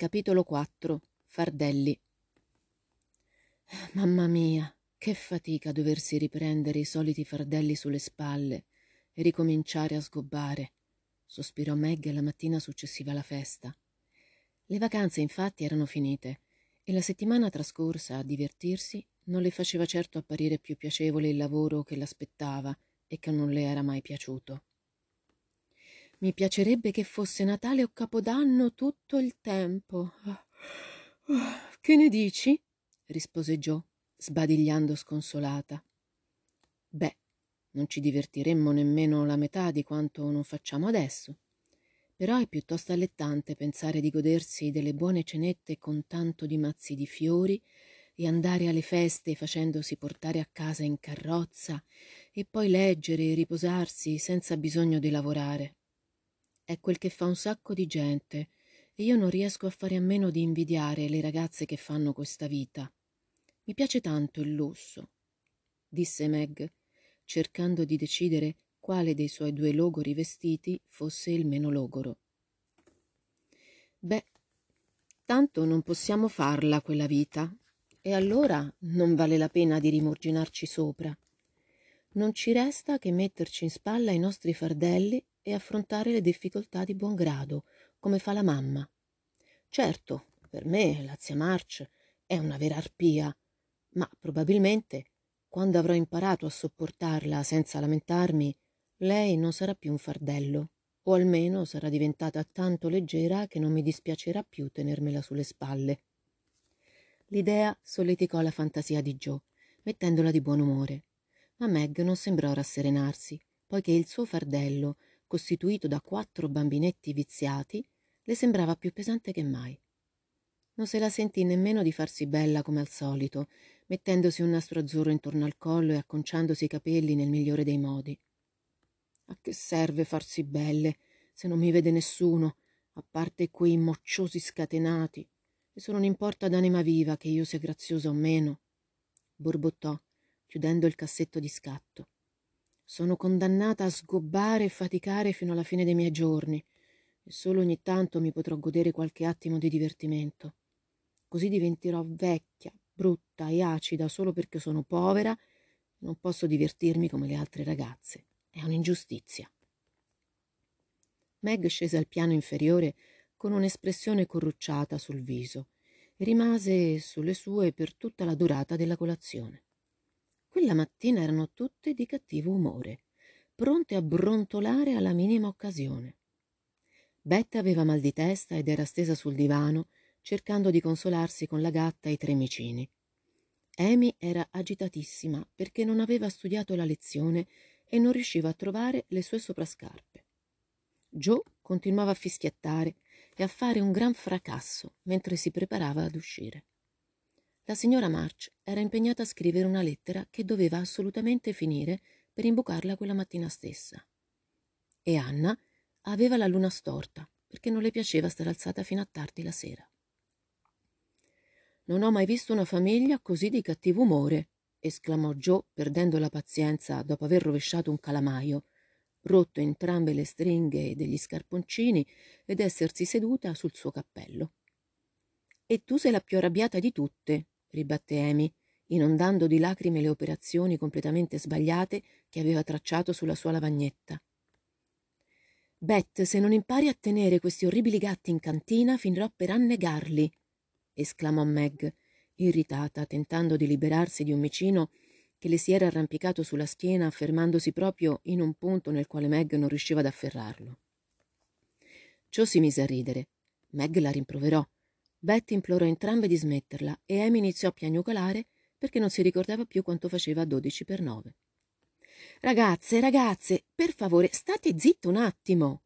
Capitolo 4 Fardelli Mamma mia, che fatica doversi riprendere i soliti fardelli sulle spalle e ricominciare a sgobbare, sospirò Meg la mattina successiva alla festa. Le vacanze infatti erano finite e la settimana trascorsa a divertirsi non le faceva certo apparire più piacevole il lavoro che l'aspettava e che non le era mai piaciuto. Mi piacerebbe che fosse Natale o Capodanno tutto il tempo. Che ne dici? rispose Joe, sbadigliando sconsolata. Beh, non ci divertiremmo nemmeno la metà di quanto non facciamo adesso. Però è piuttosto allettante pensare di godersi delle buone cenette con tanto di mazzi di fiori e andare alle feste facendosi portare a casa in carrozza e poi leggere e riposarsi senza bisogno di lavorare. È quel che fa un sacco di gente e io non riesco a fare a meno di invidiare le ragazze che fanno questa vita. Mi piace tanto il lusso, disse Meg, cercando di decidere quale dei suoi due logori vestiti fosse il meno logoro. Beh, tanto non possiamo farla quella vita, e allora non vale la pena di rimurginarci sopra. Non ci resta che metterci in spalla i nostri fardelli e affrontare le difficoltà di buon grado, come fa la mamma. Certo, per me la zia March è una vera arpia, ma probabilmente quando avrò imparato a sopportarla senza lamentarmi, lei non sarà più un fardello, o almeno sarà diventata tanto leggera che non mi dispiacerà più tenermela sulle spalle. L'idea solleticò la fantasia di Joe, mettendola di buon umore, ma Meg non sembrò rasserenarsi, poiché il suo fardello costituito da quattro bambinetti viziati, le sembrava più pesante che mai. Non se la sentì nemmeno di farsi bella come al solito, mettendosi un nastro azzurro intorno al collo e acconciandosi i capelli nel migliore dei modi. A che serve farsi belle se non mi vede nessuno, a parte quei mocciosi scatenati, e se non importa d'anima viva che io sia graziosa o meno? borbottò, chiudendo il cassetto di scatto. Sono condannata a sgobbare e faticare fino alla fine dei miei giorni e solo ogni tanto mi potrò godere qualche attimo di divertimento. Così diventerò vecchia, brutta e acida solo perché sono povera e non posso divertirmi come le altre ragazze. È un'ingiustizia. Meg scese al piano inferiore con un'espressione corrucciata sul viso e rimase sulle sue per tutta la durata della colazione. Quella mattina erano tutte di cattivo umore, pronte a brontolare alla minima occasione. Bette aveva mal di testa ed era stesa sul divano, cercando di consolarsi con la gatta e i tre micini. Amy era agitatissima perché non aveva studiato la lezione e non riusciva a trovare le sue soprascarpe. Joe continuava a fischiettare e a fare un gran fracasso mentre si preparava ad uscire. La signora March era impegnata a scrivere una lettera che doveva assolutamente finire per imbucarla quella mattina stessa. E Anna aveva la luna storta perché non le piaceva stare alzata fino a tardi la sera. Non ho mai visto una famiglia così di cattivo umore, esclamò Joe, perdendo la pazienza dopo aver rovesciato un calamaio, rotto entrambe le stringhe degli scarponcini ed essersi seduta sul suo cappello. E tu sei la più arrabbiata di tutte, ribatté Amy, inondando di lacrime le operazioni completamente sbagliate che aveva tracciato sulla sua lavagnetta. Beth, se non impari a tenere questi orribili gatti in cantina, finirò per annegarli, esclamò Meg, irritata, tentando di liberarsi di un micino che le si era arrampicato sulla schiena, fermandosi proprio in un punto nel quale Meg non riusciva ad afferrarlo. Ciò si mise a ridere. Meg la rimproverò, Betty implorò entrambe di smetterla e Amy iniziò a piagnucolare perché non si ricordava più quanto faceva a dodici per nove. Ragazze, ragazze, per favore, state zitte un attimo.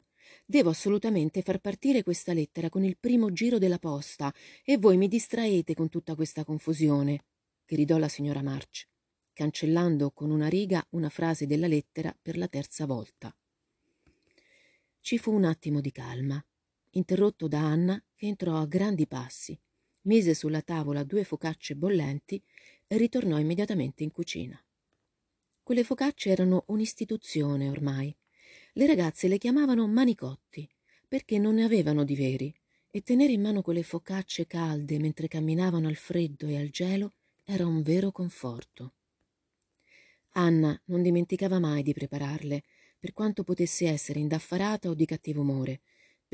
Devo assolutamente far partire questa lettera con il primo giro della posta e voi mi distraete con tutta questa confusione, gridò la signora March, cancellando con una riga una frase della lettera per la terza volta. Ci fu un attimo di calma interrotto da Anna che entrò a grandi passi, mise sulla tavola due focacce bollenti e ritornò immediatamente in cucina. Quelle focacce erano un'istituzione ormai. Le ragazze le chiamavano manicotti perché non ne avevano di veri e tenere in mano quelle focacce calde mentre camminavano al freddo e al gelo era un vero conforto. Anna non dimenticava mai di prepararle, per quanto potesse essere indaffarata o di cattivo umore,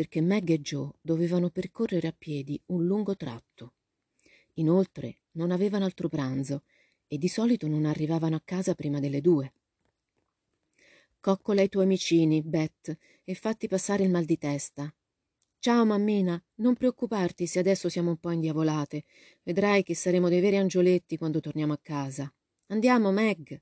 perché Meg e Joe dovevano percorrere a piedi un lungo tratto. Inoltre non avevano altro pranzo e di solito non arrivavano a casa prima delle due. Coccola i tuoi micini, Beth, e fatti passare il mal di testa, Ciao mammina, non preoccuparti se adesso siamo un po' indiavolate. Vedrai che saremo dei veri angioletti quando torniamo a casa. Andiamo, Meg.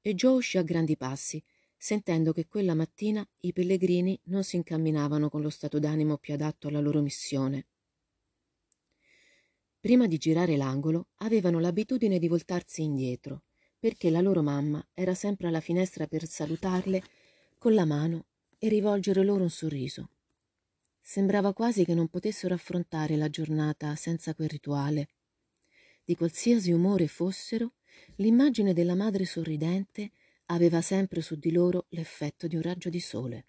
E Joe uscì a grandi passi, sentendo che quella mattina i pellegrini non si incamminavano con lo stato d'animo più adatto alla loro missione. Prima di girare l'angolo avevano l'abitudine di voltarsi indietro, perché la loro mamma era sempre alla finestra per salutarle con la mano e rivolgere loro un sorriso. Sembrava quasi che non potessero affrontare la giornata senza quel rituale. Di qualsiasi umore fossero, l'immagine della madre sorridente aveva sempre su di loro l'effetto di un raggio di sole.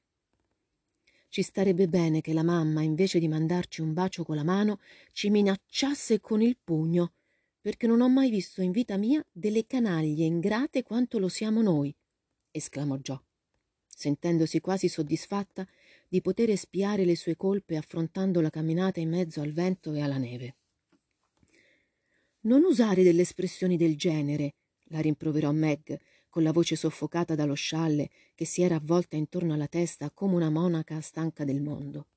Ci starebbe bene che la mamma, invece di mandarci un bacio con la mano, ci minacciasse con il pugno, perché non ho mai visto in vita mia delle canaglie ingrate quanto lo siamo noi, esclamò Gio, sentendosi quasi soddisfatta di poter espiare le sue colpe affrontando la camminata in mezzo al vento e alla neve. Non usare delle espressioni del genere, la rimproverò Meg, con la voce soffocata dallo scialle che si era avvolta intorno alla testa come una monaca stanca del mondo.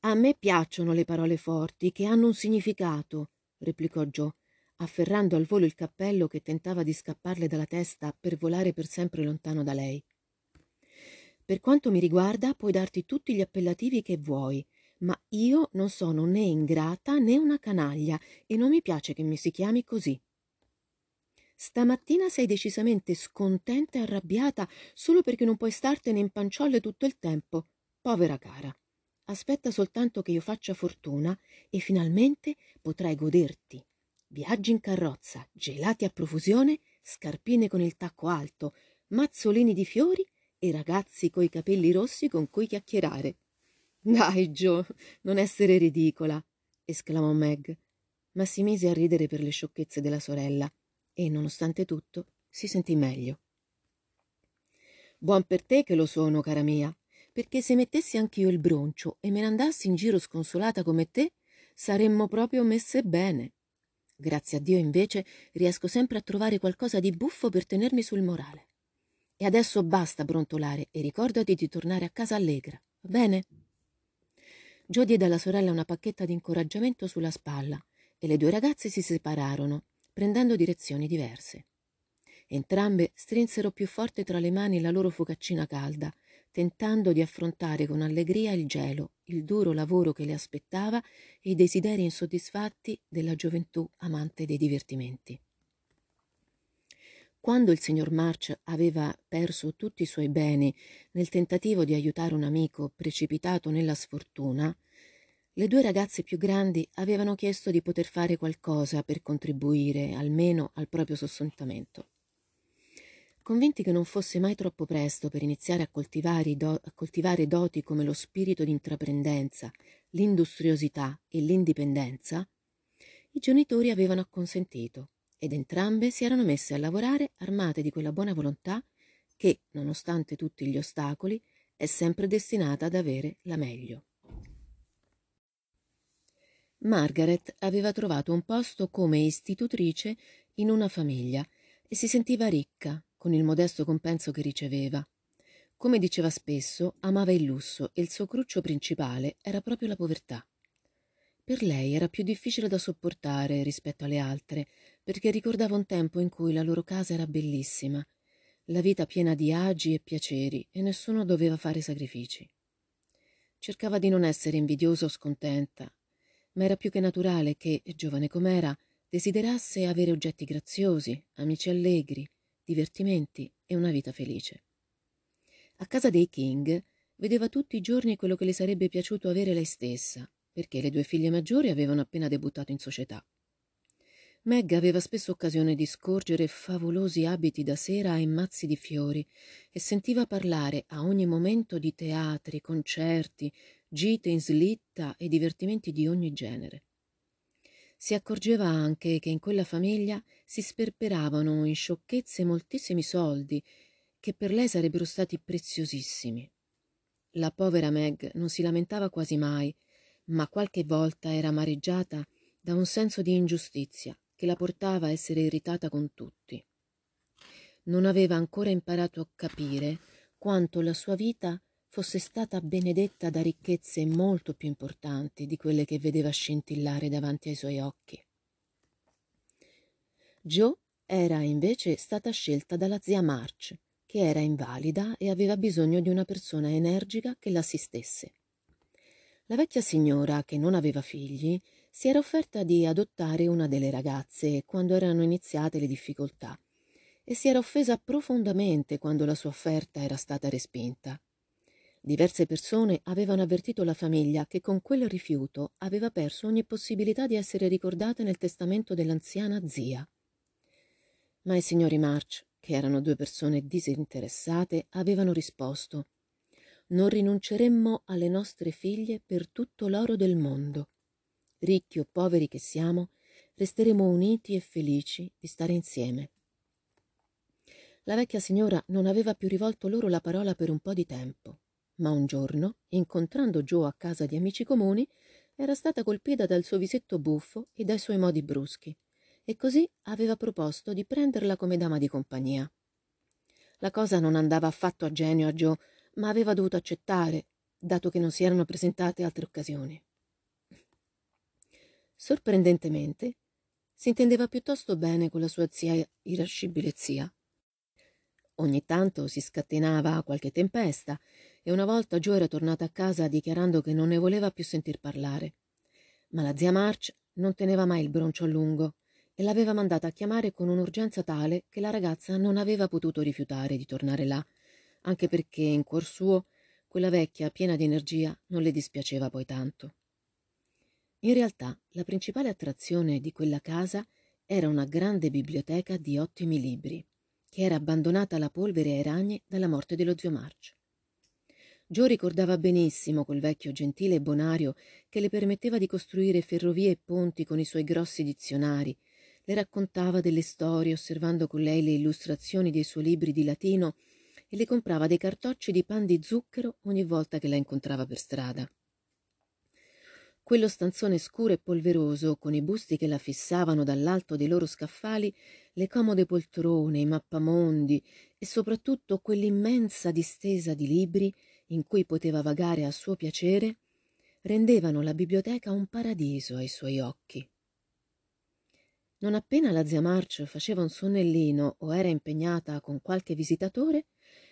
A me piacciono le parole forti, che hanno un significato, replicò Joe, afferrando al volo il cappello che tentava di scapparle dalla testa per volare per sempre lontano da lei. Per quanto mi riguarda, puoi darti tutti gli appellativi che vuoi, ma io non sono né ingrata né una canaglia e non mi piace che mi si chiami così. Stamattina sei decisamente scontenta e arrabbiata solo perché non puoi startene in panciolle tutto il tempo. Povera cara. Aspetta soltanto che io faccia fortuna e finalmente potrai goderti. Viaggi in carrozza, gelati a profusione, scarpine con il tacco alto, mazzolini di fiori e ragazzi coi capelli rossi con cui chiacchierare. Dai, Joe, non essere ridicola, esclamò Meg, ma si mise a ridere per le sciocchezze della sorella e, nonostante tutto, si sentì meglio. Buon per te che lo sono, cara mia, perché se mettessi anch'io il broncio e me ne andassi in giro sconsolata come te, saremmo proprio messe bene. Grazie a Dio, invece, riesco sempre a trovare qualcosa di buffo per tenermi sul morale. E adesso basta brontolare e ricordati di tornare a casa allegra, va bene? Joe diede alla sorella una pacchetta di incoraggiamento sulla spalla e le due ragazze si separarono, prendendo direzioni diverse. Entrambe strinsero più forte tra le mani la loro focaccina calda, tentando di affrontare con allegria il gelo, il duro lavoro che le aspettava e i desideri insoddisfatti della gioventù amante dei divertimenti. Quando il signor March aveva perso tutti i suoi beni nel tentativo di aiutare un amico precipitato nella sfortuna, le due ragazze più grandi avevano chiesto di poter fare qualcosa per contribuire almeno al proprio sostentamento. Convinti che non fosse mai troppo presto per iniziare a coltivare, do- a coltivare doti come lo spirito di intraprendenza, l'industriosità e l'indipendenza, i genitori avevano acconsentito ed entrambe si erano messe a lavorare armate di quella buona volontà che, nonostante tutti gli ostacoli, è sempre destinata ad avere la meglio. Margaret aveva trovato un posto come istitutrice in una famiglia e si sentiva ricca con il modesto compenso che riceveva. Come diceva spesso, amava il lusso e il suo cruccio principale era proprio la povertà. Per lei era più difficile da sopportare rispetto alle altre, perché ricordava un tempo in cui la loro casa era bellissima, la vita piena di agi e piaceri e nessuno doveva fare sacrifici. Cercava di non essere invidiosa o scontenta, ma era più che naturale che, giovane com'era, desiderasse avere oggetti graziosi, amici allegri, divertimenti e una vita felice. A casa dei King vedeva tutti i giorni quello che le sarebbe piaciuto avere lei stessa, perché le due figlie maggiori avevano appena debuttato in società. Meg aveva spesso occasione di scorgere favolosi abiti da sera e mazzi di fiori e sentiva parlare a ogni momento di teatri, concerti, gite in slitta e divertimenti di ogni genere. Si accorgeva anche che in quella famiglia si sperperavano in sciocchezze moltissimi soldi che per lei sarebbero stati preziosissimi. La povera Meg non si lamentava quasi mai, ma qualche volta era amareggiata da un senso di ingiustizia che la portava a essere irritata con tutti. Non aveva ancora imparato a capire quanto la sua vita fosse stata benedetta da ricchezze molto più importanti di quelle che vedeva scintillare davanti ai suoi occhi. Jo era invece stata scelta dalla zia March, che era invalida e aveva bisogno di una persona energica che l'assistesse. La vecchia signora, che non aveva figli, si era offerta di adottare una delle ragazze quando erano iniziate le difficoltà e si era offesa profondamente quando la sua offerta era stata respinta. Diverse persone avevano avvertito la famiglia che con quel rifiuto aveva perso ogni possibilità di essere ricordata nel testamento dell'anziana zia. Ma i signori March, che erano due persone disinteressate, avevano risposto Non rinunceremmo alle nostre figlie per tutto l'oro del mondo. Ricchi o poveri che siamo, resteremo uniti e felici di stare insieme. La vecchia signora non aveva più rivolto loro la parola per un po' di tempo ma un giorno, incontrando Joe a casa di amici comuni, era stata colpita dal suo visetto buffo e dai suoi modi bruschi, e così aveva proposto di prenderla come dama di compagnia. La cosa non andava affatto a genio a Joe, ma aveva dovuto accettare, dato che non si erano presentate altre occasioni. Sorprendentemente, si intendeva piuttosto bene con la sua zia irascibile zia. Ogni tanto si scatenava qualche tempesta e una volta Joe era tornata a casa dichiarando che non ne voleva più sentir parlare. Ma la zia March non teneva mai il broncio a lungo e l'aveva mandata a chiamare con un'urgenza tale che la ragazza non aveva potuto rifiutare di tornare là, anche perché in cuor suo quella vecchia piena di energia non le dispiaceva poi tanto. In realtà la principale attrazione di quella casa era una grande biblioteca di ottimi libri, che era abbandonata alla polvere e ai ragni dalla morte dello zio March. Gio ricordava benissimo quel vecchio gentile bonario che le permetteva di costruire ferrovie e ponti con i suoi grossi dizionari. Le raccontava delle storie, osservando con lei le illustrazioni dei suoi libri di latino e le comprava dei cartocci di pan di zucchero ogni volta che la incontrava per strada. Quello stanzone scuro e polveroso, con i busti che la fissavano dall'alto dei loro scaffali, le comode poltrone, i mappamondi e soprattutto quell'immensa distesa di libri in cui poteva vagare a suo piacere, rendevano la biblioteca un paradiso ai suoi occhi. Non appena la zia March faceva un sonnellino o era impegnata con qualche visitatore,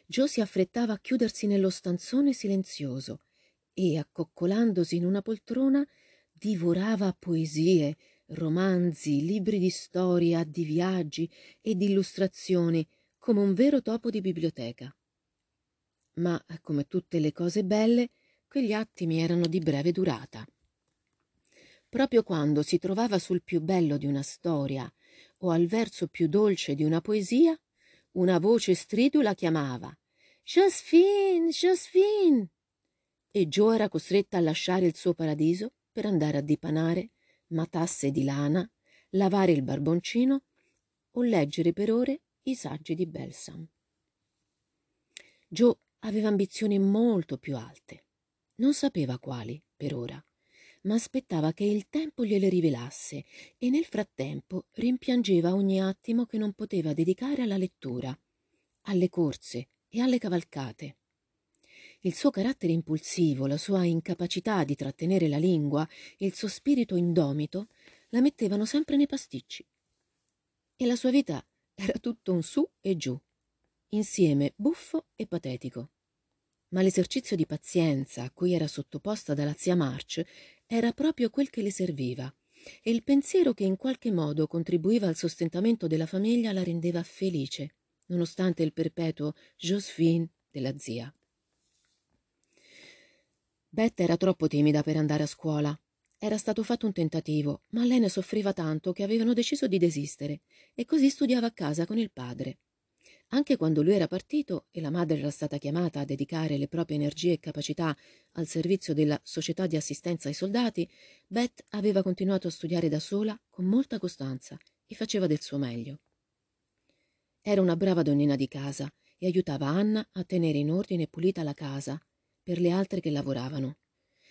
Joe si affrettava a chiudersi nello stanzone silenzioso e, accoccolandosi in una poltrona, divorava poesie, romanzi, libri di storia, di viaggi e di illustrazioni, come un vero topo di biblioteca ma, come tutte le cose belle, quegli attimi erano di breve durata. Proprio quando si trovava sul più bello di una storia o al verso più dolce di una poesia, una voce stridula chiamava Josephine, Josephine! E Joe era costretta a lasciare il suo paradiso per andare a dipanare matasse di lana, lavare il barboncino o leggere per ore i saggi di Belsam. Joe aveva ambizioni molto più alte. Non sapeva quali, per ora, ma aspettava che il tempo gliele rivelasse e nel frattempo rimpiangeva ogni attimo che non poteva dedicare alla lettura, alle corse e alle cavalcate. Il suo carattere impulsivo, la sua incapacità di trattenere la lingua, il suo spirito indomito la mettevano sempre nei pasticci. E la sua vita era tutto un su e giù, insieme buffo e patetico. Ma l'esercizio di pazienza a cui era sottoposta dalla zia March era proprio quel che le serviva, e il pensiero che in qualche modo contribuiva al sostentamento della famiglia la rendeva felice, nonostante il perpetuo Josephine della zia. Beth era troppo timida per andare a scuola. Era stato fatto un tentativo, ma lei ne soffriva tanto che avevano deciso di desistere, e così studiava a casa con il padre. Anche quando lui era partito e la madre era stata chiamata a dedicare le proprie energie e capacità al servizio della società di assistenza ai soldati, Beth aveva continuato a studiare da sola con molta costanza e faceva del suo meglio. Era una brava donnina di casa e aiutava Anna a tenere in ordine e pulita la casa per le altre che lavoravano,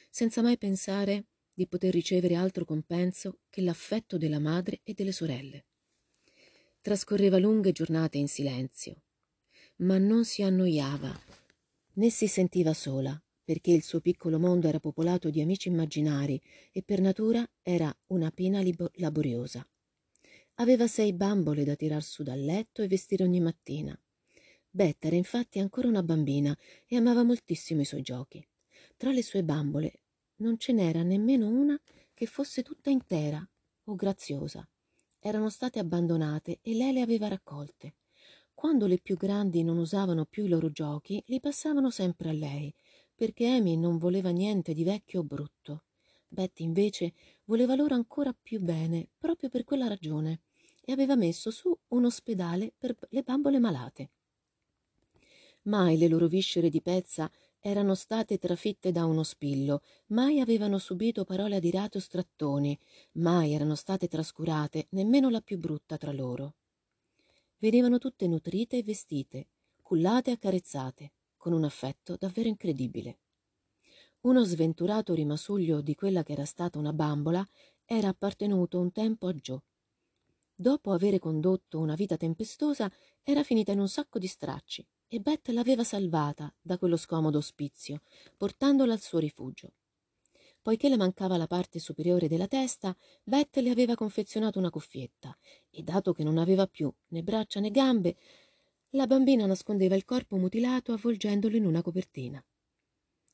senza mai pensare di poter ricevere altro compenso che l'affetto della madre e delle sorelle. Trascorreva lunghe giornate in silenzio, ma non si annoiava, né si sentiva sola, perché il suo piccolo mondo era popolato di amici immaginari e per natura era una pena laboriosa. Aveva sei bambole da tirar su dal letto e vestire ogni mattina. Betta era infatti ancora una bambina e amava moltissimo i suoi giochi. Tra le sue bambole non ce n'era nemmeno una che fosse tutta intera o graziosa erano state abbandonate e lei le aveva raccolte. Quando le più grandi non usavano più i loro giochi, li passavano sempre a lei, perché Amy non voleva niente di vecchio o brutto. Betty invece voleva loro ancora più bene, proprio per quella ragione, e aveva messo su un ospedale per le bambole malate. Mai le loro viscere di pezza erano state trafitte da uno spillo, mai avevano subito parole adirate o strattoni, mai erano state trascurate, nemmeno la più brutta tra loro. Venivano tutte nutrite e vestite, cullate e accarezzate, con un affetto davvero incredibile. Uno sventurato rimasuglio di quella che era stata una bambola era appartenuto un tempo a Joe. Dopo avere condotto una vita tempestosa, era finita in un sacco di stracci e Beth l'aveva salvata da quello scomodo ospizio, portandola al suo rifugio. Poiché le mancava la parte superiore della testa, Beth le aveva confezionato una cuffietta e dato che non aveva più né braccia né gambe, la bambina nascondeva il corpo mutilato avvolgendolo in una copertina.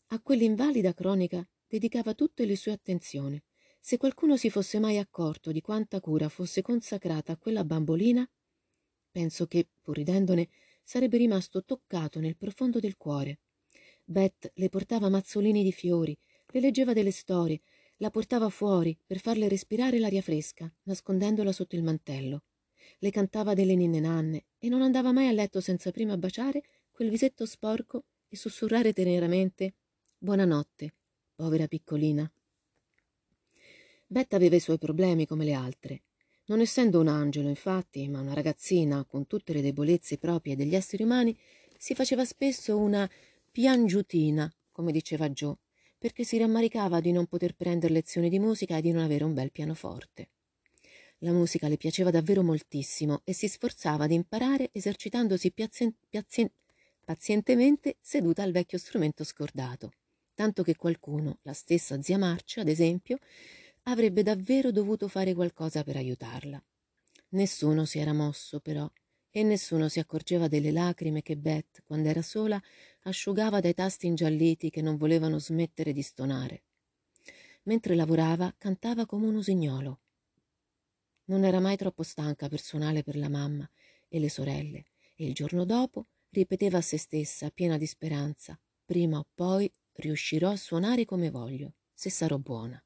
A quell'invalida cronica dedicava tutte le sue attenzioni. Se qualcuno si fosse mai accorto di quanta cura fosse consacrata a quella bambolina, penso che, pur ridendone, sarebbe rimasto toccato nel profondo del cuore. Beth le portava mazzolini di fiori, le leggeva delle storie, la portava fuori per farle respirare l'aria fresca, nascondendola sotto il mantello. Le cantava delle ninne nanne e non andava mai a letto senza prima baciare quel visetto sporco e sussurrare teneramente Buonanotte, povera piccolina. Beth aveva i suoi problemi come le altre, non essendo un angelo, infatti, ma una ragazzina con tutte le debolezze proprie degli esseri umani, si faceva spesso una piangiutina, come diceva Joe, perché si rammaricava di non poter prendere lezioni di musica e di non avere un bel pianoforte. La musica le piaceva davvero moltissimo e si sforzava di imparare esercitandosi piazien- piazien- pazientemente seduta al vecchio strumento scordato, tanto che qualcuno, la stessa zia Marcia, ad esempio, avrebbe davvero dovuto fare qualcosa per aiutarla. Nessuno si era mosso, però, e nessuno si accorgeva delle lacrime che Beth, quando era sola, asciugava dai tasti ingialliti che non volevano smettere di stonare. Mentre lavorava, cantava come un usignolo. Non era mai troppo stanca per suonare per la mamma e le sorelle, e il giorno dopo ripeteva a se stessa, piena di speranza, prima o poi riuscirò a suonare come voglio, se sarò buona.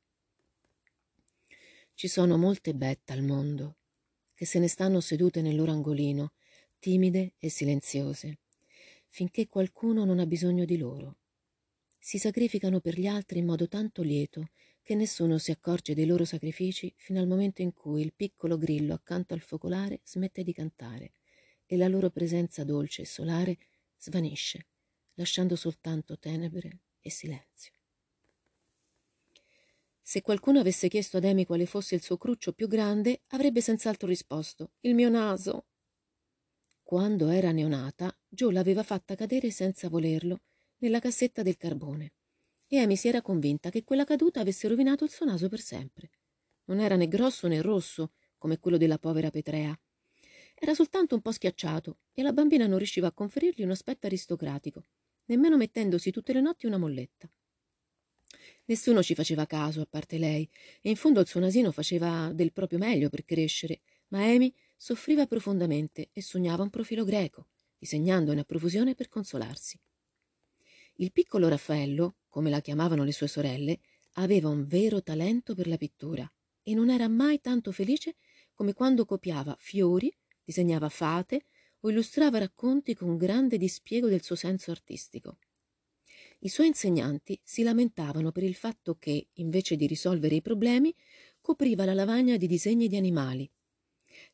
Ci sono molte Bette al mondo, che se ne stanno sedute nel loro angolino, timide e silenziose, finché qualcuno non ha bisogno di loro. Si sacrificano per gli altri in modo tanto lieto che nessuno si accorge dei loro sacrifici fino al momento in cui il piccolo grillo accanto al focolare smette di cantare e la loro presenza dolce e solare svanisce, lasciando soltanto tenebre e silenzio. Se qualcuno avesse chiesto ad Amy quale fosse il suo cruccio più grande, avrebbe senz'altro risposto Il mio naso. Quando era neonata, Joe l'aveva fatta cadere senza volerlo nella cassetta del carbone e Amy si era convinta che quella caduta avesse rovinato il suo naso per sempre. Non era né grosso né rosso, come quello della povera Petrea. Era soltanto un po' schiacciato e la bambina non riusciva a conferirgli un aspetto aristocratico, nemmeno mettendosi tutte le notti una molletta. Nessuno ci faceva caso, a parte lei, e in fondo il suo nasino faceva del proprio meglio per crescere, ma Amy soffriva profondamente e sognava un profilo greco, disegnandone a profusione per consolarsi. Il piccolo Raffaello, come la chiamavano le sue sorelle, aveva un vero talento per la pittura e non era mai tanto felice come quando copiava fiori, disegnava fate o illustrava racconti con grande dispiego del suo senso artistico. I suoi insegnanti si lamentavano per il fatto che, invece di risolvere i problemi, copriva la lavagna di disegni di animali.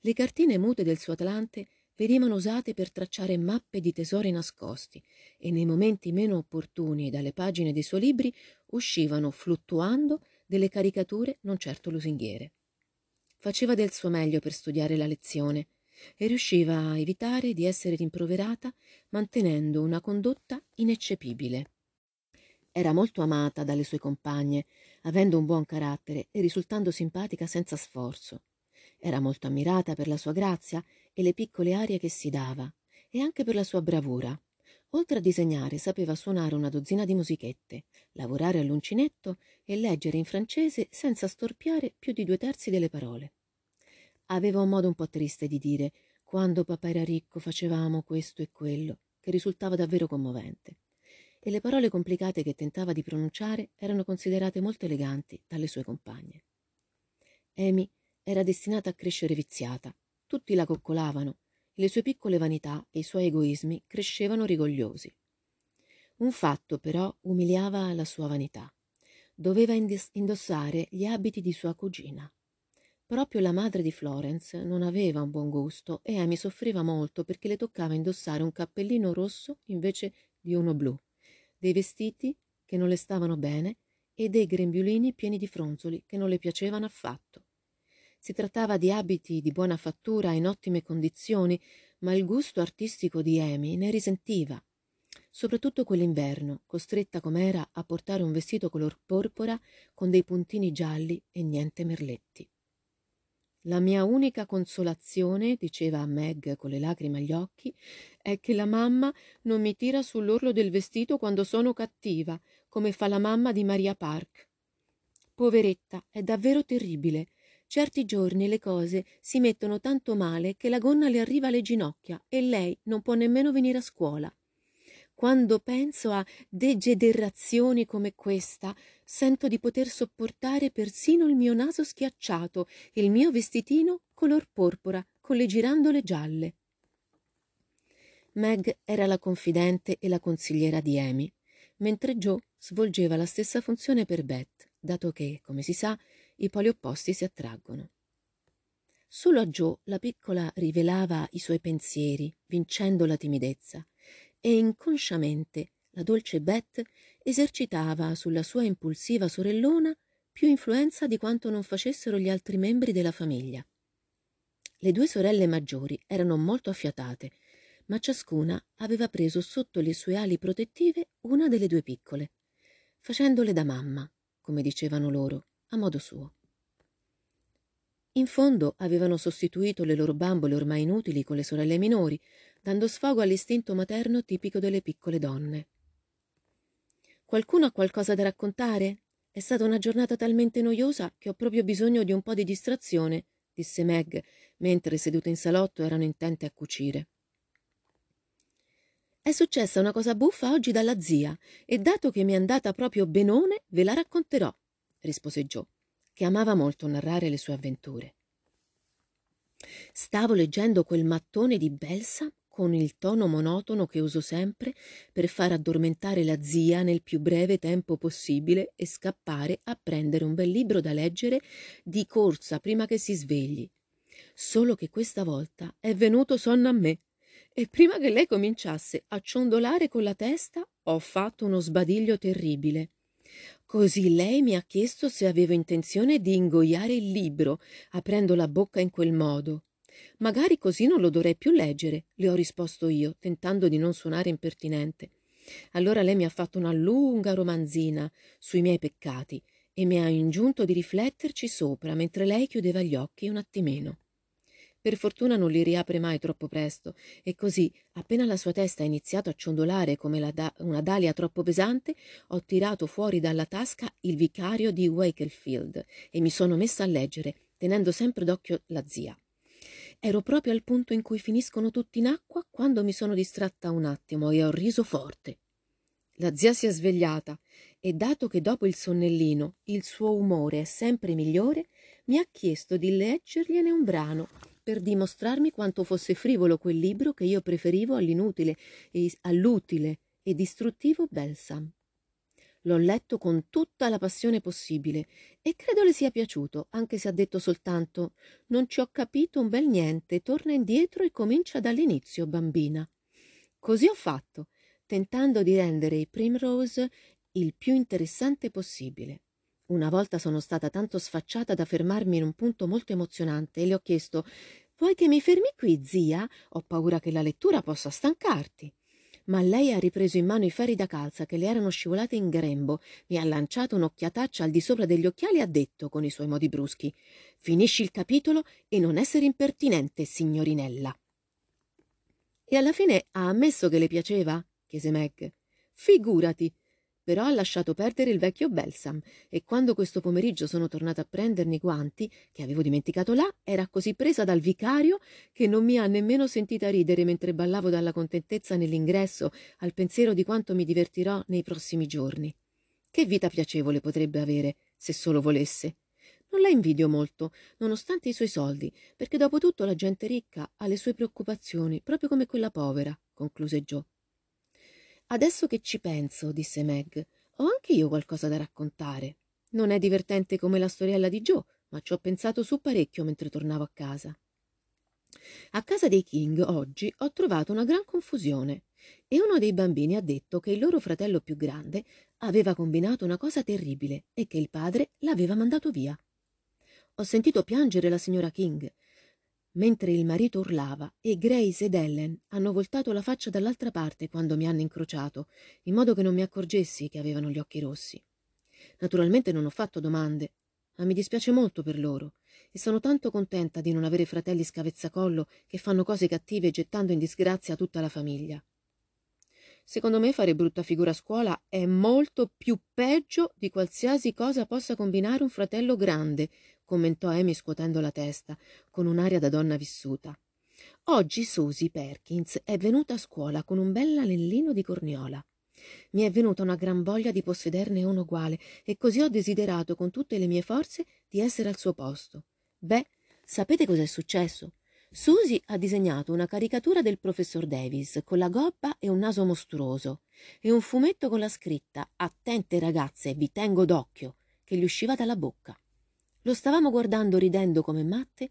Le cartine mute del suo Atlante venivano usate per tracciare mappe di tesori nascosti e nei momenti meno opportuni dalle pagine dei suoi libri uscivano fluttuando delle caricature non certo lusinghiere. Faceva del suo meglio per studiare la lezione e riusciva a evitare di essere rimproverata mantenendo una condotta ineccepibile. Era molto amata dalle sue compagne, avendo un buon carattere e risultando simpatica senza sforzo. Era molto ammirata per la sua grazia e le piccole arie che si dava, e anche per la sua bravura. Oltre a disegnare, sapeva suonare una dozzina di musichette, lavorare all'uncinetto e leggere in francese senza storpiare più di due terzi delle parole. Aveva un modo un po' triste di dire quando papà era ricco facevamo questo e quello, che risultava davvero commovente. E le parole complicate che tentava di pronunciare erano considerate molto eleganti dalle sue compagne. Amy era destinata a crescere viziata. Tutti la coccolavano, le sue piccole vanità e i suoi egoismi crescevano rigogliosi. Un fatto però umiliava la sua vanità. Doveva indossare gli abiti di sua cugina. Proprio la madre di Florence non aveva un buon gusto e Amy soffriva molto perché le toccava indossare un cappellino rosso invece di uno blu, dei vestiti che non le stavano bene e dei grembiulini pieni di fronzoli che non le piacevano affatto. Si trattava di abiti di buona fattura in ottime condizioni, ma il gusto artistico di Amy ne risentiva, soprattutto quell'inverno, costretta com'era a portare un vestito color porpora con dei puntini gialli e niente merletti. La mia unica consolazione, diceva a Meg con le lacrime agli occhi, è che la mamma non mi tira sull'orlo del vestito quando sono cattiva, come fa la mamma di Maria Park. Poveretta, è davvero terribile. Certi giorni le cose si mettono tanto male che la gonna le arriva alle ginocchia e lei non può nemmeno venire a scuola. Quando penso a degenerazioni come questa, sento di poter sopportare persino il mio naso schiacciato e il mio vestitino color porpora con le girandole gialle. Meg era la confidente e la consigliera di Amy, mentre Joe svolgeva la stessa funzione per Beth, dato che, come si sa, i poli opposti si attraggono. Solo a Joe la piccola rivelava i suoi pensieri, vincendo la timidezza, e inconsciamente la dolce Beth esercitava sulla sua impulsiva sorellona più influenza di quanto non facessero gli altri membri della famiglia. Le due sorelle maggiori erano molto affiatate, ma ciascuna aveva preso sotto le sue ali protettive una delle due piccole, facendole da mamma, come dicevano loro, a modo suo. In fondo avevano sostituito le loro bambole ormai inutili con le sorelle minori, dando sfogo all'istinto materno tipico delle piccole donne. Qualcuno ha qualcosa da raccontare? È stata una giornata talmente noiosa che ho proprio bisogno di un po' di distrazione, disse Meg, mentre sedute in salotto erano intente a cucire. È successa una cosa buffa oggi dalla zia e dato che mi è andata proprio benone, ve la racconterò rispose Joe, che amava molto narrare le sue avventure. Stavo leggendo quel mattone di Belsa con il tono monotono che uso sempre per far addormentare la zia nel più breve tempo possibile e scappare a prendere un bel libro da leggere di corsa prima che si svegli. Solo che questa volta è venuto sonno a me e prima che lei cominciasse a ciondolare con la testa ho fatto uno sbadiglio terribile. Così lei mi ha chiesto se avevo intenzione di ingoiare il libro, aprendo la bocca in quel modo. Magari così non lo dovrei più leggere, le ho risposto io, tentando di non suonare impertinente. Allora lei mi ha fatto una lunga romanzina sui miei peccati e mi ha ingiunto di rifletterci sopra mentre lei chiudeva gli occhi un attimino. Per fortuna non li riapre mai troppo presto, e così, appena la sua testa ha iniziato a ciondolare come da- una dalia troppo pesante, ho tirato fuori dalla tasca il vicario di Wakefield e mi sono messa a leggere, tenendo sempre d'occhio la zia. Ero proprio al punto in cui finiscono tutti in acqua quando mi sono distratta un attimo e ho riso forte. La zia si è svegliata e dato che dopo il sonnellino il suo umore è sempre migliore, mi ha chiesto di leggergliene un brano per dimostrarmi quanto fosse frivolo quel libro che io preferivo all'inutile e all'utile e distruttivo Belsam. L'ho letto con tutta la passione possibile e credo le sia piaciuto, anche se ha detto soltanto Non ci ho capito un bel niente, torna indietro e comincia dall'inizio, bambina. Così ho fatto, tentando di rendere i Primrose il più interessante possibile. Una volta sono stata tanto sfacciata da fermarmi in un punto molto emozionante e le ho chiesto Vuoi che mi fermi qui, zia? Ho paura che la lettura possa stancarti ma lei ha ripreso in mano i ferri da calza che le erano scivolati in grembo, mi ha lanciato un'occhiataccia al di sopra degli occhiali e ha detto, con i suoi modi bruschi, finisci il capitolo e non essere impertinente, signorinella. E alla fine ha ammesso che le piaceva? chiese Meg. Figurati, però ha lasciato perdere il vecchio Belsam e quando questo pomeriggio sono tornata a prendermi i guanti, che avevo dimenticato là, era così presa dal vicario che non mi ha nemmeno sentita ridere mentre ballavo dalla contentezza nell'ingresso al pensiero di quanto mi divertirò nei prossimi giorni. Che vita piacevole potrebbe avere, se solo volesse. Non la invidio molto, nonostante i suoi soldi, perché dopo tutto la gente ricca ha le sue preoccupazioni, proprio come quella povera, concluse Joe. Adesso che ci penso, disse Meg, ho anche io qualcosa da raccontare. Non è divertente come la storiella di Joe, ma ci ho pensato su parecchio mentre tornavo a casa. A casa dei King oggi ho trovato una gran confusione e uno dei bambini ha detto che il loro fratello più grande aveva combinato una cosa terribile e che il padre l'aveva mandato via. Ho sentito piangere la signora King mentre il marito urlava e Grace ed Ellen hanno voltato la faccia dall'altra parte quando mi hanno incrociato, in modo che non mi accorgessi che avevano gli occhi rossi. Naturalmente non ho fatto domande, ma mi dispiace molto per loro e sono tanto contenta di non avere fratelli scavezzacollo che fanno cose cattive gettando in disgrazia tutta la famiglia. Secondo me fare brutta figura a scuola è molto più peggio di qualsiasi cosa possa combinare un fratello grande, commentò Amy scuotendo la testa, con un'aria da donna vissuta. Oggi Susie Perkins è venuta a scuola con un bel anellino di corniola. Mi è venuta una gran voglia di possederne uno uguale e così ho desiderato con tutte le mie forze di essere al suo posto. Beh, sapete cos'è successo? Susie ha disegnato una caricatura del professor Davis con la gobba e un naso mostruoso e un fumetto con la scritta Attente ragazze, vi tengo d'occhio, che gli usciva dalla bocca. Lo stavamo guardando ridendo come matte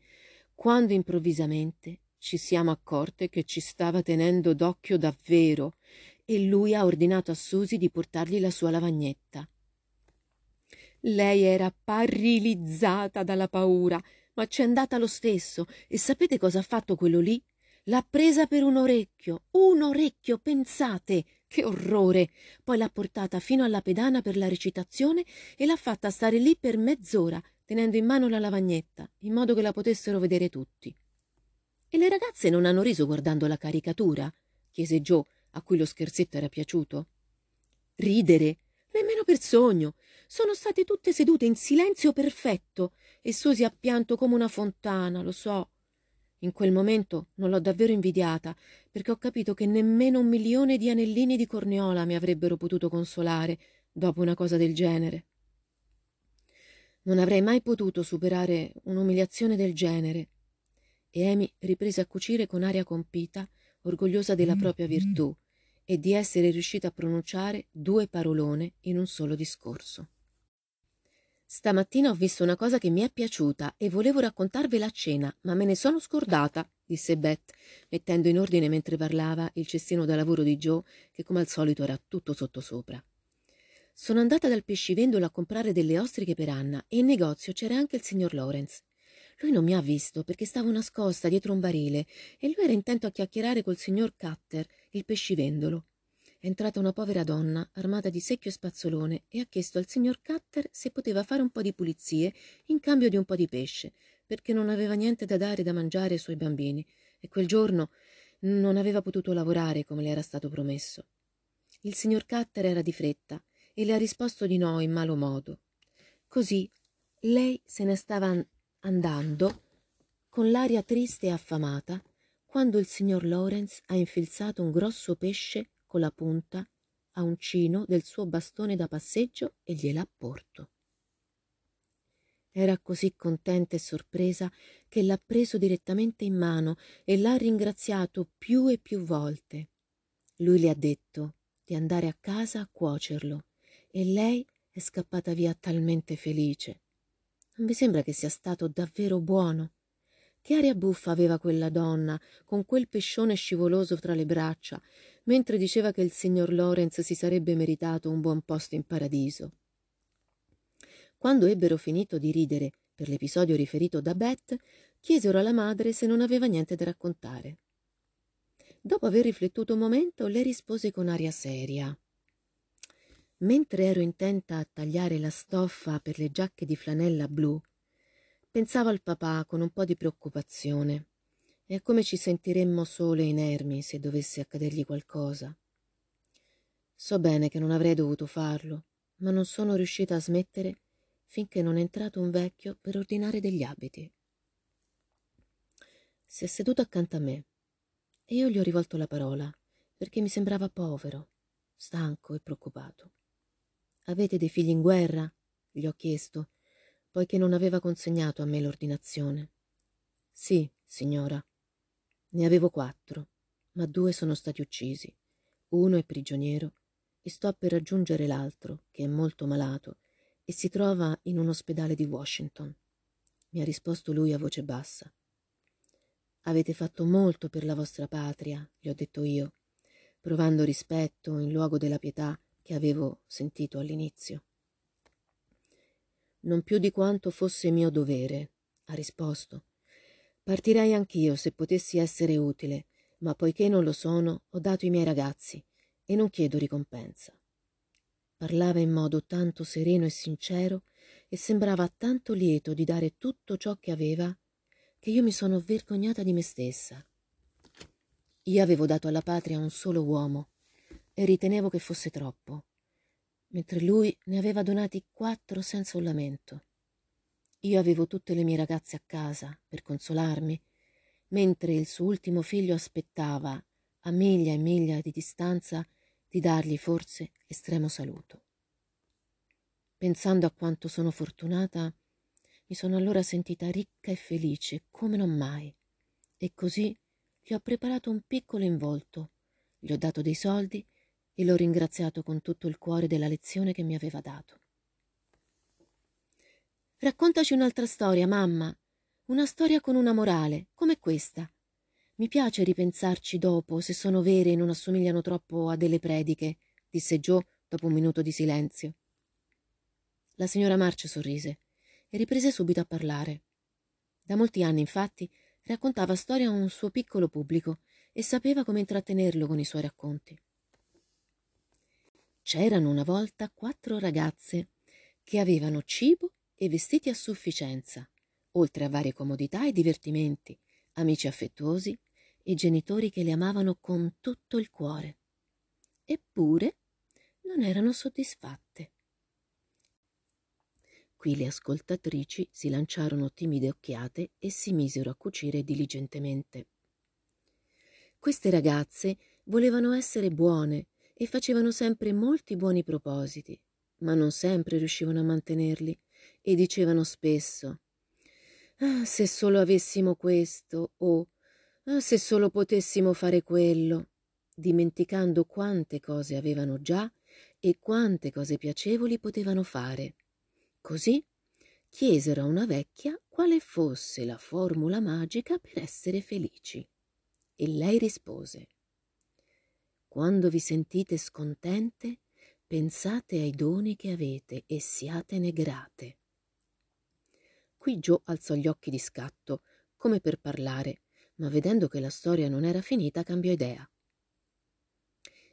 quando improvvisamente ci siamo accorte che ci stava tenendo d'occhio davvero e lui ha ordinato a Susie di portargli la sua lavagnetta. Lei era paralizzata dalla paura ma c'è andata lo stesso. E sapete cosa ha fatto quello lì? L'ha presa per un orecchio, un orecchio, pensate! Che orrore! Poi l'ha portata fino alla pedana per la recitazione e l'ha fatta stare lì per mezz'ora, tenendo in mano la lavagnetta, in modo che la potessero vedere tutti. E le ragazze non hanno riso guardando la caricatura? chiese Joe, a cui lo scherzetto era piaciuto. Ridere? Nemmeno per sogno. Sono state tutte sedute in silenzio perfetto e Susi ha pianto come una fontana, lo so. In quel momento non l'ho davvero invidiata, perché ho capito che nemmeno un milione di anellini di corniola mi avrebbero potuto consolare dopo una cosa del genere. Non avrei mai potuto superare un'umiliazione del genere. E Amy riprese a cucire con aria compita, orgogliosa della propria virtù e di essere riuscita a pronunciare due parolone in un solo discorso. Stamattina ho visto una cosa che mi è piaciuta e volevo raccontarvela a cena, ma me ne sono scordata, disse Beth, mettendo in ordine mentre parlava il cestino da lavoro di Joe, che come al solito era tutto sottosopra. Sono andata dal pescivendolo a comprare delle ostriche per Anna e in negozio c'era anche il signor Lawrence. Lui non mi ha visto perché stavo nascosta dietro un barile e lui era intento a chiacchierare col signor Cutter, il pescivendolo. È entrata una povera donna, armata di secchio e spazzolone, e ha chiesto al signor Cutter se poteva fare un po' di pulizie in cambio di un po' di pesce, perché non aveva niente da dare da mangiare ai suoi bambini, e quel giorno non aveva potuto lavorare come le era stato promesso. Il signor Cutter era di fretta e le ha risposto di no in malo modo. Così lei se ne stava andando con l'aria triste e affamata quando il signor Lawrence ha infilzato un grosso pesce con la punta a uncino del suo bastone da passeggio e gliel'ha porto. Era così contenta e sorpresa che l'ha preso direttamente in mano e l'ha ringraziato più e più volte. Lui le ha detto di andare a casa a cuocerlo e lei è scappata via talmente felice. Non vi sembra che sia stato davvero buono? Che aria buffa aveva quella donna, con quel pescione scivoloso tra le braccia, mentre diceva che il signor Lorenz si sarebbe meritato un buon posto in paradiso. Quando ebbero finito di ridere per l'episodio riferito da Beth, chiesero alla madre se non aveva niente da raccontare. Dopo aver riflettuto un momento, le rispose con aria seria. Mentre ero intenta a tagliare la stoffa per le giacche di flanella blu, pensavo al papà con un po' di preoccupazione e a come ci sentiremmo sole e inermi se dovesse accadergli qualcosa. So bene che non avrei dovuto farlo, ma non sono riuscita a smettere finché non è entrato un vecchio per ordinare degli abiti. Si è seduto accanto a me e io gli ho rivolto la parola perché mi sembrava povero, stanco e preoccupato. Avete dei figli in guerra? gli ho chiesto, poiché non aveva consegnato a me l'ordinazione. Sì, signora. Ne avevo quattro, ma due sono stati uccisi. Uno è prigioniero e sto per raggiungere l'altro, che è molto malato e si trova in un ospedale di Washington. Mi ha risposto lui a voce bassa. Avete fatto molto per la vostra patria, gli ho detto io, provando rispetto in luogo della pietà che avevo sentito all'inizio. Non più di quanto fosse mio dovere, ha risposto. Partirei anch'io se potessi essere utile, ma poiché non lo sono, ho dato i miei ragazzi e non chiedo ricompensa. Parlava in modo tanto sereno e sincero e sembrava tanto lieto di dare tutto ciò che aveva che io mi sono vergognata di me stessa. Io avevo dato alla patria un solo uomo e ritenevo che fosse troppo, mentre lui ne aveva donati quattro senza un lamento. Io avevo tutte le mie ragazze a casa per consolarmi, mentre il suo ultimo figlio aspettava, a miglia e miglia di distanza, di dargli forse estremo saluto. Pensando a quanto sono fortunata, mi sono allora sentita ricca e felice come non mai. E così gli ho preparato un piccolo involto, gli ho dato dei soldi e l'ho ringraziato con tutto il cuore della lezione che mi aveva dato. Raccontaci un'altra storia, mamma. Una storia con una morale, come questa. Mi piace ripensarci dopo, se sono vere e non assomigliano troppo a delle prediche, disse Joe dopo un minuto di silenzio. La signora March sorrise e riprese subito a parlare. Da molti anni, infatti, raccontava storie a un suo piccolo pubblico e sapeva come intrattenerlo con i suoi racconti. C'erano una volta quattro ragazze che avevano cibo e vestiti a sufficienza, oltre a varie comodità e divertimenti, amici affettuosi e genitori che le amavano con tutto il cuore. Eppure non erano soddisfatte. Qui le ascoltatrici si lanciarono timide occhiate e si misero a cucire diligentemente. Queste ragazze volevano essere buone e facevano sempre molti buoni propositi, ma non sempre riuscivano a mantenerli e dicevano spesso ah, se solo avessimo questo o ah, se solo potessimo fare quello, dimenticando quante cose avevano già e quante cose piacevoli potevano fare. Così chiesero a una vecchia quale fosse la formula magica per essere felici. E lei rispose Quando vi sentite scontente, pensate ai doni che avete e siatene grate. Qui Joe alzò gli occhi di scatto, come per parlare, ma vedendo che la storia non era finita cambiò idea.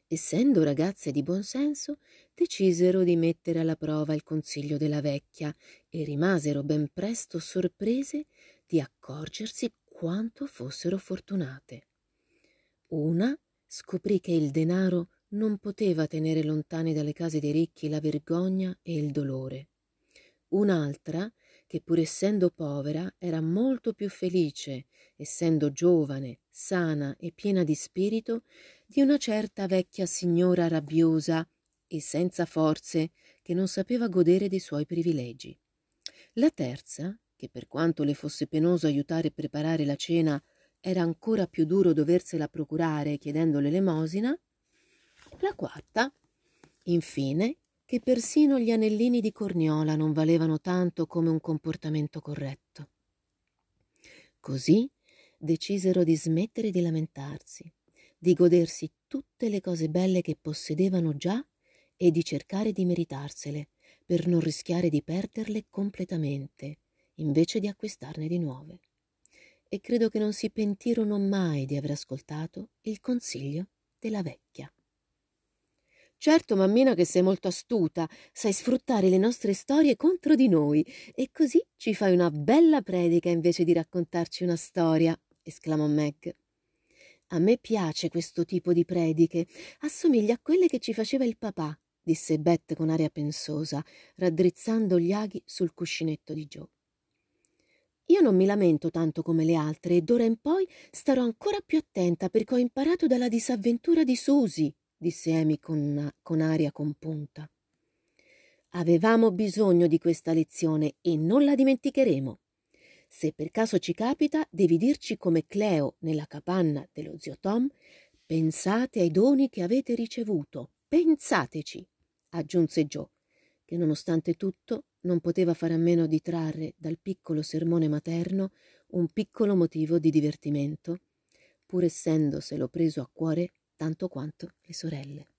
Essendo ragazze di buon senso, decisero di mettere alla prova il consiglio della vecchia e rimasero ben presto sorprese di accorgersi quanto fossero fortunate. Una scoprì che il denaro non poteva tenere lontani dalle case dei ricchi la vergogna e il dolore. Un'altra, che pur essendo povera era molto più felice, essendo giovane, sana e piena di spirito, di una certa vecchia signora rabbiosa e senza forze che non sapeva godere dei suoi privilegi. La terza, che per quanto le fosse penoso aiutare a preparare la cena, era ancora più duro doversela procurare chiedendo l'elemosina. La quarta, infine, che persino gli anellini di corniola non valevano tanto come un comportamento corretto. Così decisero di smettere di lamentarsi, di godersi tutte le cose belle che possedevano già e di cercare di meritarsele per non rischiare di perderle completamente, invece di acquistarne di nuove. E credo che non si pentirono mai di aver ascoltato il consiglio della vecchia. Certo, mammina, che sei molto astuta, sai sfruttare le nostre storie contro di noi e così ci fai una bella predica invece di raccontarci una storia, esclamò Meg. A me piace questo tipo di prediche, assomiglia a quelle che ci faceva il papà, disse Beth con aria pensosa, raddrizzando gli aghi sul cuscinetto di Joe. Io non mi lamento tanto come le altre e d'ora in poi starò ancora più attenta perché ho imparato dalla disavventura di Susie disse Amy con, con aria compunta. Avevamo bisogno di questa lezione e non la dimenticheremo. Se per caso ci capita, devi dirci come Cleo nella capanna dello zio Tom. Pensate ai doni che avete ricevuto. Pensateci, aggiunse Joe, che nonostante tutto non poteva fare a meno di trarre dal piccolo sermone materno un piccolo motivo di divertimento, pur essendoselo preso a cuore tanto quanto le sorelle.